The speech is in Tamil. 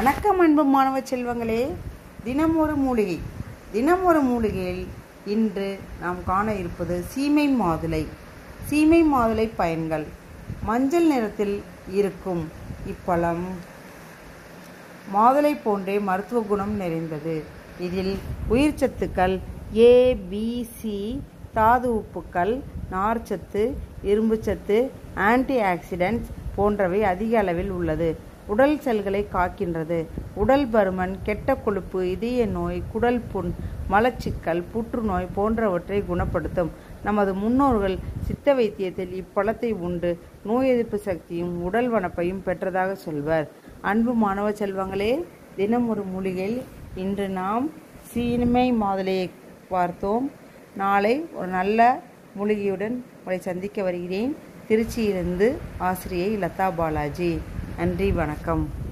வணக்கம் அன்பு மாணவ செல்வங்களே. தினம் ஒரு மூலிகை. தினம் ஒரு மூலிகையில் இன்று நாம் காண இருப்பது சீமை மாதுளை. சீமை மாதுளை பயன்கள். மஞ்சள் நிறத்தில் இருக்கும் இப்பழம். மாதுளை போன்றே மருத்துவ குணம் நிறைந்தது. இதில் உயிர்ச்சத்துக்கள் ஏ பி சி தாது உப்புக்கள் நார்ச்சத்து இரும்புச்சத்து ஆன்டி ஆக்சிடென்ட்ஸ் போன்றவை அதிக அளவில் உள்ளது. உடல் செல்களை காக்கின்றது. உடல் பருமன் கெட்ட கொழுப்பு இதய நோய் குடல் புண் மலச்சிக்கல் புற்றுநோய் போன்றவற்றை குணப்படுத்தும். நமது முன்னோர்கள் சித்த வைத்தியத்தில் இப்பழத்தை உண்டு நோய் எதிர்ப்பு சக்தியும் உடல் வனப்பையும் பெற்றதாக சொல்வர். அன்பு மாணவ செல்வங்களே தினம் ஒரு மூலிகையில் இன்று நாம் சீமை மாதுளையை பார்த்தோம். நாளை ஒரு நல்ல மூலிகையுடன் உங்களை சந்திக்க வருகிறேன். திருச்சியிலிருந்து ஆசிரியை லதா பாலாஜி. நன்றி வணக்கம்.